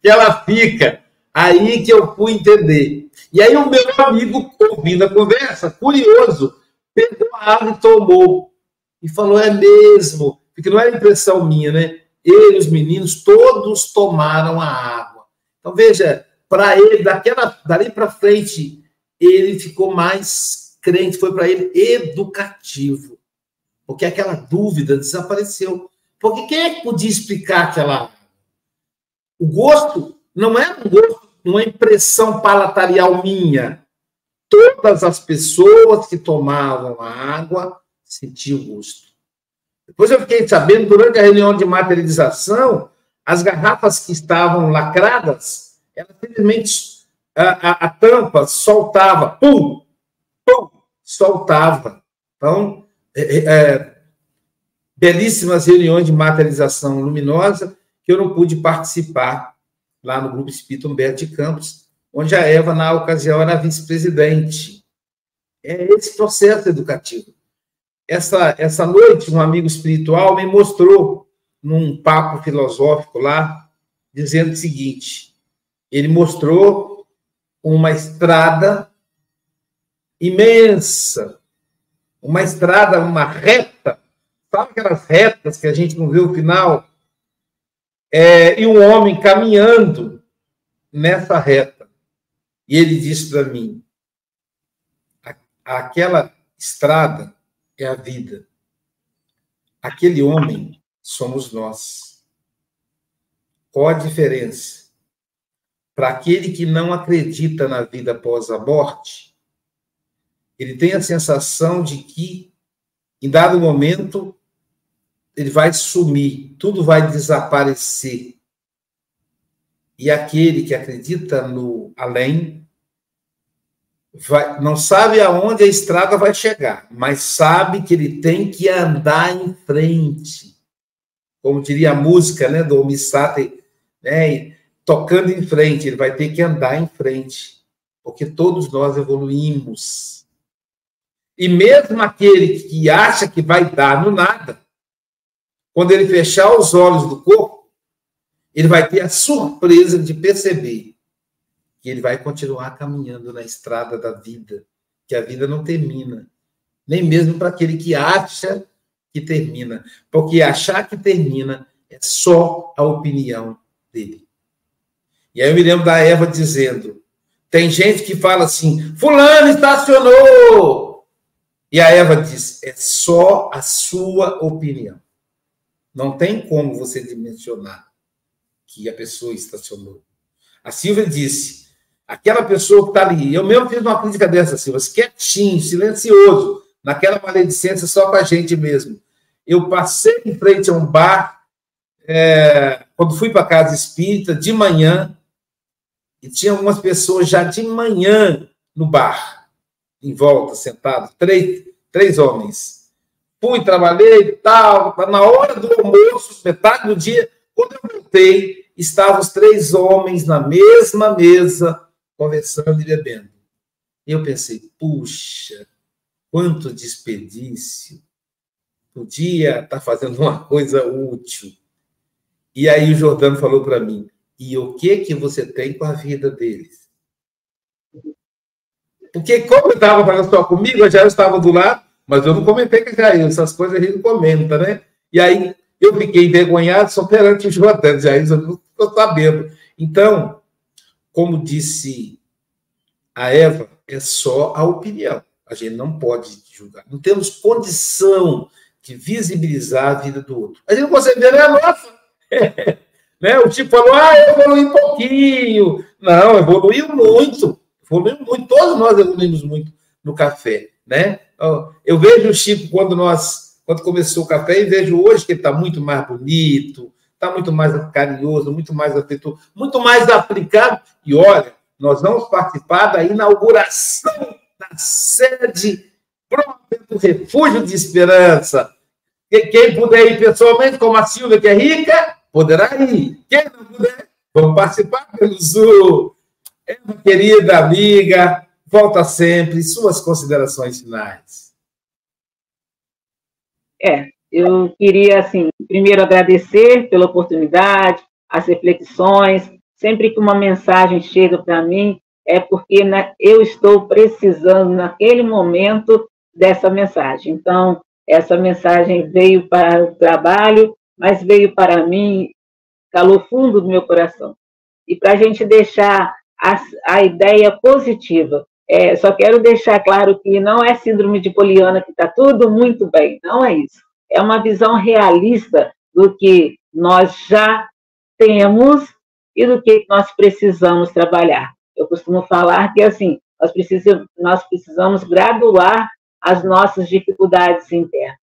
que ela fica. Aí que eu fui entender. E aí o meu amigo, ouvindo a conversa, curioso, pegou a água e tomou. E falou, é mesmo, porque não era impressão minha, né? Ele, os meninos, todos tomaram a água. Então, veja, para ele, daquela, dali para frente, ele ficou mais crente, foi para ele educativo. Porque aquela dúvida desapareceu. Porque quem é que podia explicar aquela? O gosto não é um gosto, uma impressão palatarial minha. Todas as pessoas que tomavam a água sentiam gosto. Depois eu fiquei sabendo, durante a reunião de materialização, as garrafas que estavam lacradas, ela simplesmente, a, a, a tampa soltava, pum, pum, soltava. Então, é, é, é, belíssimas reuniões de materialização luminosa que eu não pude participar lá no Grupo Espírito Humberto de Campos, onde a Eva, na ocasião, era vice-presidente. É esse processo educativo. Essa, essa noite, um amigo espiritual me mostrou, num papo filosófico lá, dizendo o seguinte: ele mostrou uma estrada imensa, uma estrada, uma reta, sabe aquelas retas que a gente não vê o final? É, e um homem caminhando nessa reta. E ele disse para mim: aquela estrada é a vida. Aquele homem somos nós. Qual a diferença? Para aquele que não acredita na vida após a morte, ele tem a sensação de que, em dado momento, ele vai sumir, tudo vai desaparecer. E aquele que acredita no além, vai, não sabe aonde a estrada vai chegar, mas sabe que ele tem que andar em frente. Como diria a música né, do Omissate, né, tocando em frente, ele vai ter que andar em frente, porque todos nós evoluímos. E mesmo aquele que acha que vai dar no nada, quando ele fechar os olhos do corpo, ele vai ter a surpresa de perceber que ele vai continuar caminhando na estrada da vida, que a vida não termina, nem mesmo para aquele que acha que termina, porque achar que termina é só a opinião dele. E aí eu me lembro da Eva dizendo: tem gente que fala assim, Fulano estacionou. E a Eva diz: é só a sua opinião. Não tem como você dimensionar que a pessoa estacionou. A Silvia disse: aquela pessoa que está ali, eu mesmo fiz uma crítica dessa, Silvia, quietinho, silencioso, naquela maledicência só com a gente mesmo. Eu passei em frente a um bar, é, quando fui para a casa espírita, de manhã, e tinha algumas pessoas já de manhã no bar, em volta, sentados, três, três homens fui, trabalhei e tal. Na hora do almoço, metade do dia, quando eu voltei, estavam os três homens na mesma mesa, conversando e bebendo. Eu pensei, puxa, quanto desperdício. Podia estar tá fazendo uma coisa útil. E aí o Jordano falou para mim, e o que que você tem com a vida deles? Porque como eu estava fazendo só comigo, eu já estava do lado, mas eu não comentei com a Jair, essas coisas a gente não comenta, né? E aí eu fiquei envergonhado só perante o Jordano, Jair, eu não estou sabendo. Então, como disse a Eva, é só a opinião. A gente não pode julgar. Não temos condição de visibilizar a vida do outro. A gente não consegue ver a nossa. [LAUGHS] né? O tipo falou, ah, eu evolui um pouquinho. Não, evoluiu muito. Evoluiu muito. Todos nós evoluímos muito no café, né? Eu vejo o Chico quando nós, quando começou o café, e vejo hoje que ele está muito mais bonito, está muito mais carinhoso, muito mais afetuoso, muito mais aplicado. E olha, nós vamos participar da inauguração da sede própria do Refúgio de Esperança. Quem puder ir pessoalmente, como a Silvia, que é rica, poderá ir. Quem não puder, vamos participar pelo Zoom. É querida amiga, Volta sempre. Suas considerações finais. É, eu queria, assim, primeiro agradecer pela oportunidade, as reflexões. Sempre que uma mensagem chega para mim, é porque né, eu estou precisando, naquele momento, dessa mensagem. Então, essa mensagem veio para o trabalho, mas veio para mim, calou fundo do meu coração. E para a gente deixar a, a ideia positiva é, só quero deixar claro que não é síndrome de Poliana que está tudo muito bem, não é isso. É uma visão realista do que nós já temos e do que nós precisamos trabalhar. Eu costumo falar que assim nós precisamos, nós precisamos graduar as nossas dificuldades internas.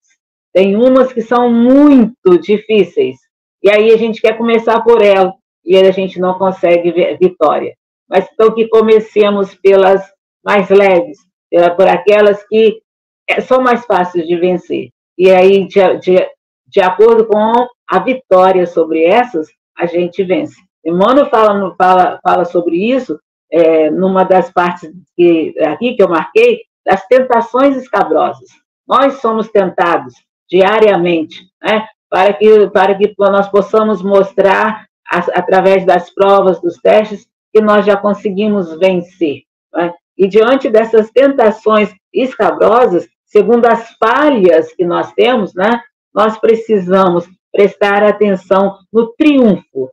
Tem umas que são muito difíceis e aí a gente quer começar por elas e a gente não consegue vitória. Mas então que comecemos pelas mais leves, por aquelas que é, são mais fáceis de vencer. E aí, de, de, de acordo com a vitória sobre essas, a gente vence. Emmanuel fala, fala, fala sobre isso é, numa das partes que, aqui que eu marquei, das tentações escabrosas. Nós somos tentados diariamente, né, para, que, para que nós possamos mostrar, através das provas, dos testes, que nós já conseguimos vencer. Né? E diante dessas tentações escabrosas, segundo as falhas que nós temos, né, nós precisamos prestar atenção no triunfo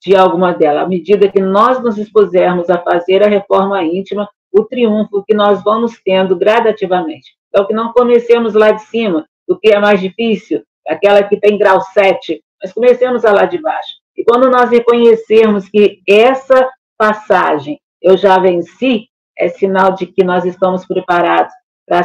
de alguma delas. À medida que nós nos expusermos a fazer a reforma íntima, o triunfo que nós vamos tendo gradativamente. Então, que não comecemos lá de cima, do que é mais difícil, aquela que tem grau 7, mas comecemos lá de baixo. E quando nós reconhecermos que essa passagem eu já venci, é sinal de que nós estamos preparados para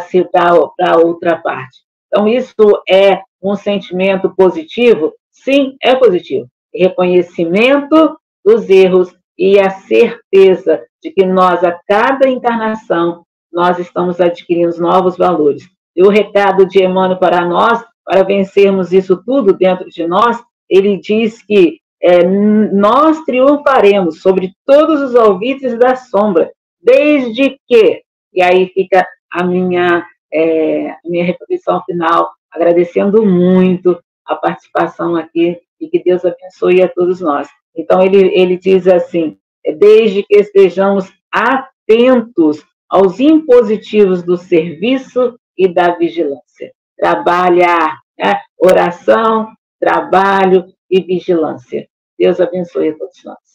para outra parte. Então, isso é um sentimento positivo? Sim, é positivo. Reconhecimento dos erros e a certeza de que nós, a cada encarnação, nós estamos adquirindo novos valores. E o recado de Emmanuel para nós, para vencermos isso tudo dentro de nós, ele diz que é, nós triunfaremos sobre todos os alvitres da sombra, desde que, e aí fica a minha, é, minha reflexão final, agradecendo muito a participação aqui e que Deus abençoe a todos nós. Então, ele, ele diz assim: desde que estejamos atentos aos impositivos do serviço e da vigilância. Trabalhar, né? oração, trabalho e vigilância. Deus abençoe a todos nós.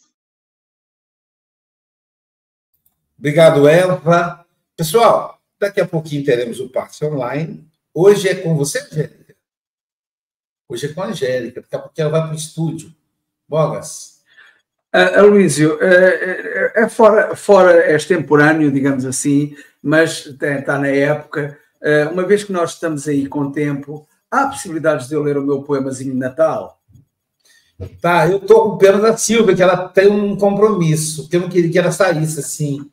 Obrigado, Eva. Pessoal, daqui a pouquinho teremos o passe online. Hoje é com você, Angélica? Hoje é com a Angélica, daqui a pouquinho ela vai para o estúdio. Bogas, Uh, Aloysio, uh, é fora, fora extemporâneo, digamos assim, mas está na época. Uh, uma vez que nós estamos aí com tempo, há possibilidades de eu ler o meu poemazinho de Natal? Tá, eu estou com pena da Silvia, que ela tem um compromisso, que eu não queria que ela saísse assim.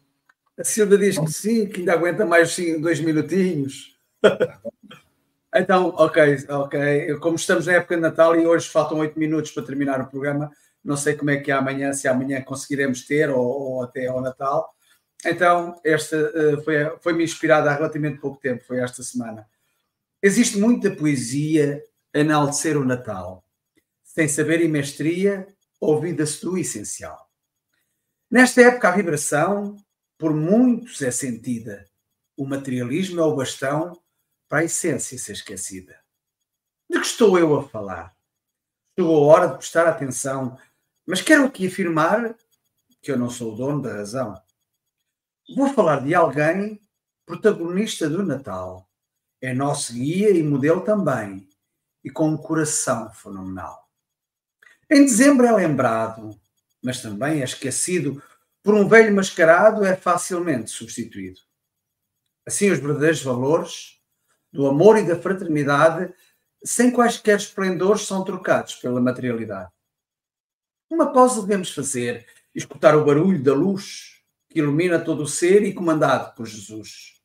A Silvia diz que sim, que ainda aguenta mais sim, dois minutinhos. [LAUGHS] então, ok, ok. Como estamos na época de Natal e hoje faltam oito minutos para terminar o programa, não sei como é que é amanhã, se amanhã conseguiremos ter ou, ou até ao Natal. Então, esta uh, foi, foi-me inspirada há relativamente pouco tempo, foi esta semana. Existe muita poesia a enaltecer o Natal. Sem saber e mestria, ouvida-se do essencial. Nesta época, a vibração, por muitos, é sentida. O materialismo é o bastão para a essência ser esquecida. De que estou eu a falar? Chegou a hora de prestar atenção mas quero aqui afirmar que eu não sou o dono da razão. Vou falar de alguém protagonista do Natal. É nosso guia e modelo também, e com um coração fenomenal. Em dezembro é lembrado, mas também é esquecido por um velho mascarado, é facilmente substituído. Assim, os verdadeiros valores do amor e da fraternidade, sem quaisquer esplendores, são trocados pela materialidade. Uma pausa devemos fazer, escutar o barulho da luz que ilumina todo o ser e comandado por Jesus.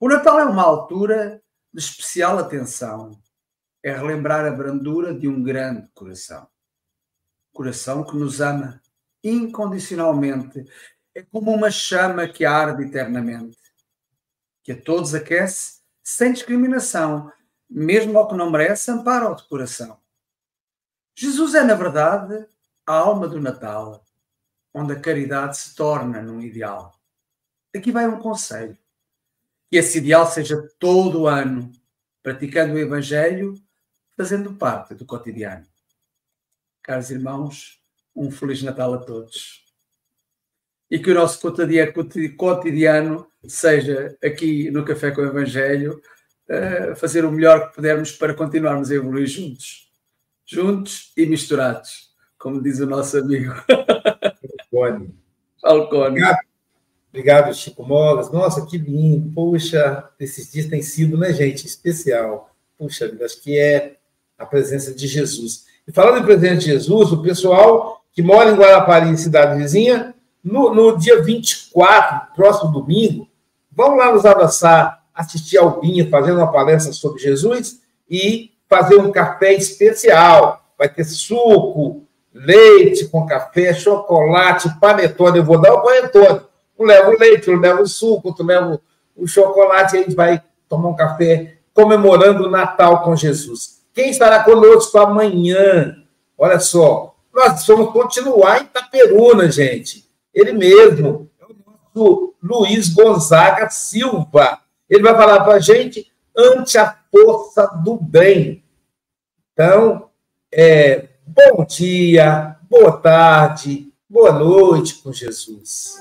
O Natal é uma altura de especial atenção. É relembrar a brandura de um grande coração. Coração que nos ama incondicionalmente. É como uma chama que arde eternamente, que a todos aquece sem discriminação, mesmo ao que não merece, ampara o de coração. Jesus é, na verdade, a alma do Natal, onde a caridade se torna num ideal. Aqui vai um conselho. Que esse ideal seja todo o ano, praticando o Evangelho, fazendo parte do cotidiano. Caros irmãos, um Feliz Natal a todos. E que o nosso cotidiano seja aqui no Café com o Evangelho, uh, fazer o melhor que pudermos para continuarmos a evoluir juntos. Juntos e misturados como diz o nosso amigo. Falcone. [LAUGHS] Falcone. Obrigado. Obrigado, Chico Mogas. Nossa, que lindo. Poxa, esses dias tem sido, né, gente, especial. Puxa acho que é a presença de Jesus. E falando em presença de Jesus, o pessoal que mora em Guarapari, cidade vizinha, no, no dia 24, próximo domingo, vão lá nos abraçar assistir ao Binha fazendo uma palestra sobre Jesus e fazer um café especial. Vai ter suco, leite com café, chocolate, panetone. Eu vou dar o panetone. Tu leva o leite, tu leva o suco, tu leva o chocolate, a gente vai tomar um café comemorando o Natal com Jesus. Quem estará conosco amanhã? Olha só, nós vamos continuar em Itaperuna, gente. Ele mesmo, é Luiz Gonzaga Silva. Ele vai falar para a gente ante a força do bem. Então, é, bom dia, boa tarde, boa noite com Jesus.